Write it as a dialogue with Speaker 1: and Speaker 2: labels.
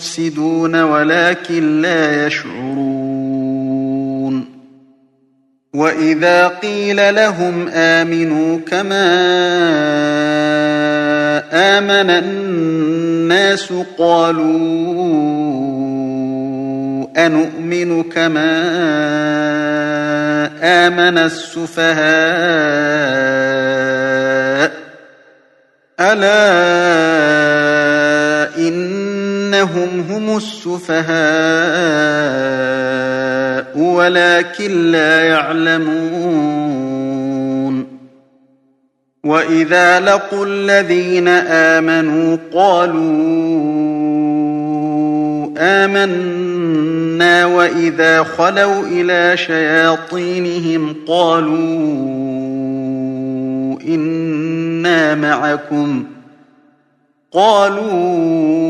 Speaker 1: هم المفسدون ولكن لا يشعرون. وإذا قيل لهم آمنوا كما آمن الناس قالوا أنؤمن كما آمن السفهاء. ألا إنهم هم السفهاء ولكن لا يعلمون. وإذا لقوا الذين آمنوا قالوا آمنا وإذا خلوا إلى شياطينهم قالوا إنا معكم. قالوا